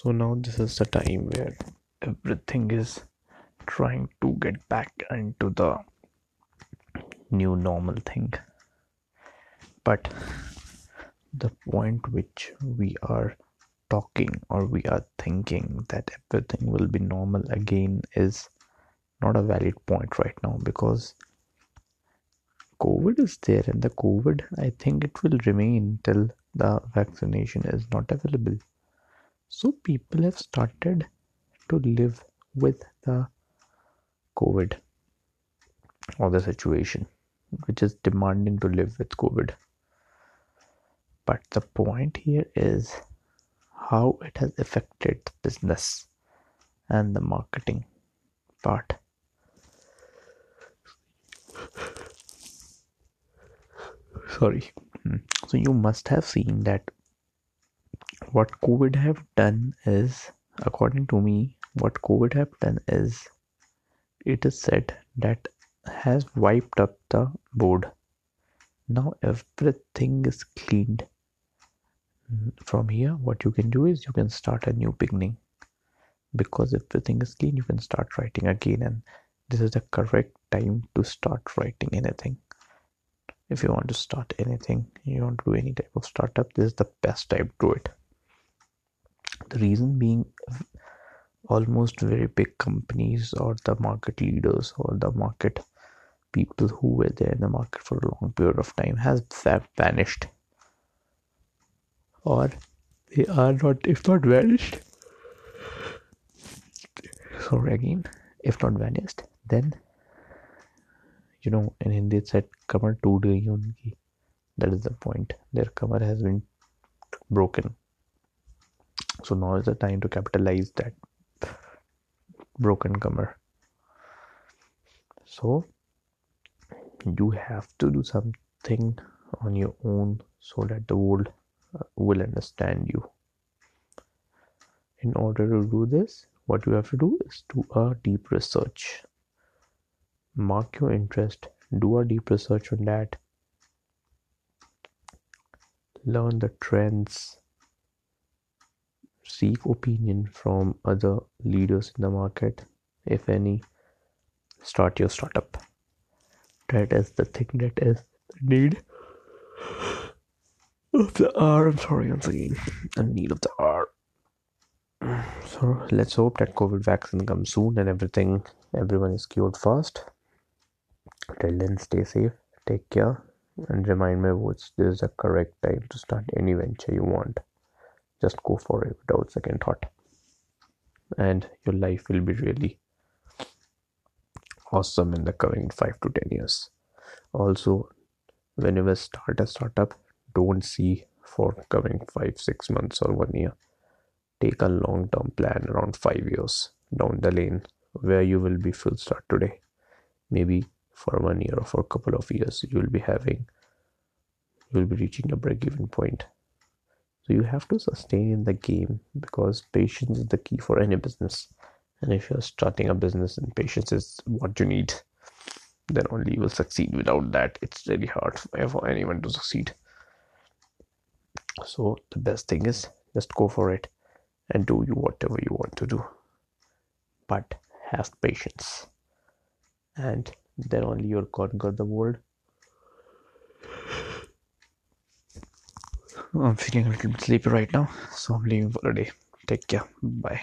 So now this is the time where everything is trying to get back into the new normal thing. But the point which we are talking or we are thinking that everything will be normal again is not a valid point right now because COVID is there and the COVID I think it will remain till the vaccination is not available. So people have started to live with the COVID or the situation which is demanding to live with COVID. But the point here is how it has affected the business and the marketing part. Sorry. Hmm. So you must have seen that what COVID have done is, according to me, what COVID have done is, it is said that has wiped up the board. Now everything is cleaned. From here, what you can do is you can start a new beginning. Because everything is clean, you can start writing again, and this is the correct time to start writing anything. If you want to start anything, you want to do any type of startup, this is the best time to do it the reason being almost very big companies or the market leaders or the market people who were there in the market for a long period of time has vanished. Or they are not if not vanished sorry again if not vanished then you know in hindi it said cover tood gayi that is the point. Their cover has been broken so now is the time to capitalize that broken comer so you have to do something on your own so that the world uh, will understand you. In order to do this what you have to do is do a deep research. Mark your interest. Do a deep research on that. Learn the trends seek opinion from other leaders in the market. If any start your startup. That is the thing that is the need of the r i'm sorry once again. The need of the r so let's hope that covid vaccine comes soon and everything everyone is cured fast till then stay safe take care and remind me words this is the correct time to start any venture you want just go for it without second thought. And your life will be really awesome in the coming 5 to 10 years. Also whenever start a startup don't see for coming 5 6 months or 1 year. Take a long term plan around 5 years down the lane where you will be full start today. Maybe for one year or for a couple of years you will be having you will be reaching a break even point so you have to sustain in the game because patience is the key for any business. And if you're starting a business and patience is what you need, then only you will succeed. Without that, it's really hard for anyone to succeed. So the best thing is just go for it and do you whatever you want to do. But have patience. And then only you'll conquer the world I'm feeling a little bit sleepy right now, so I'm leaving for the day. Take care. Bye.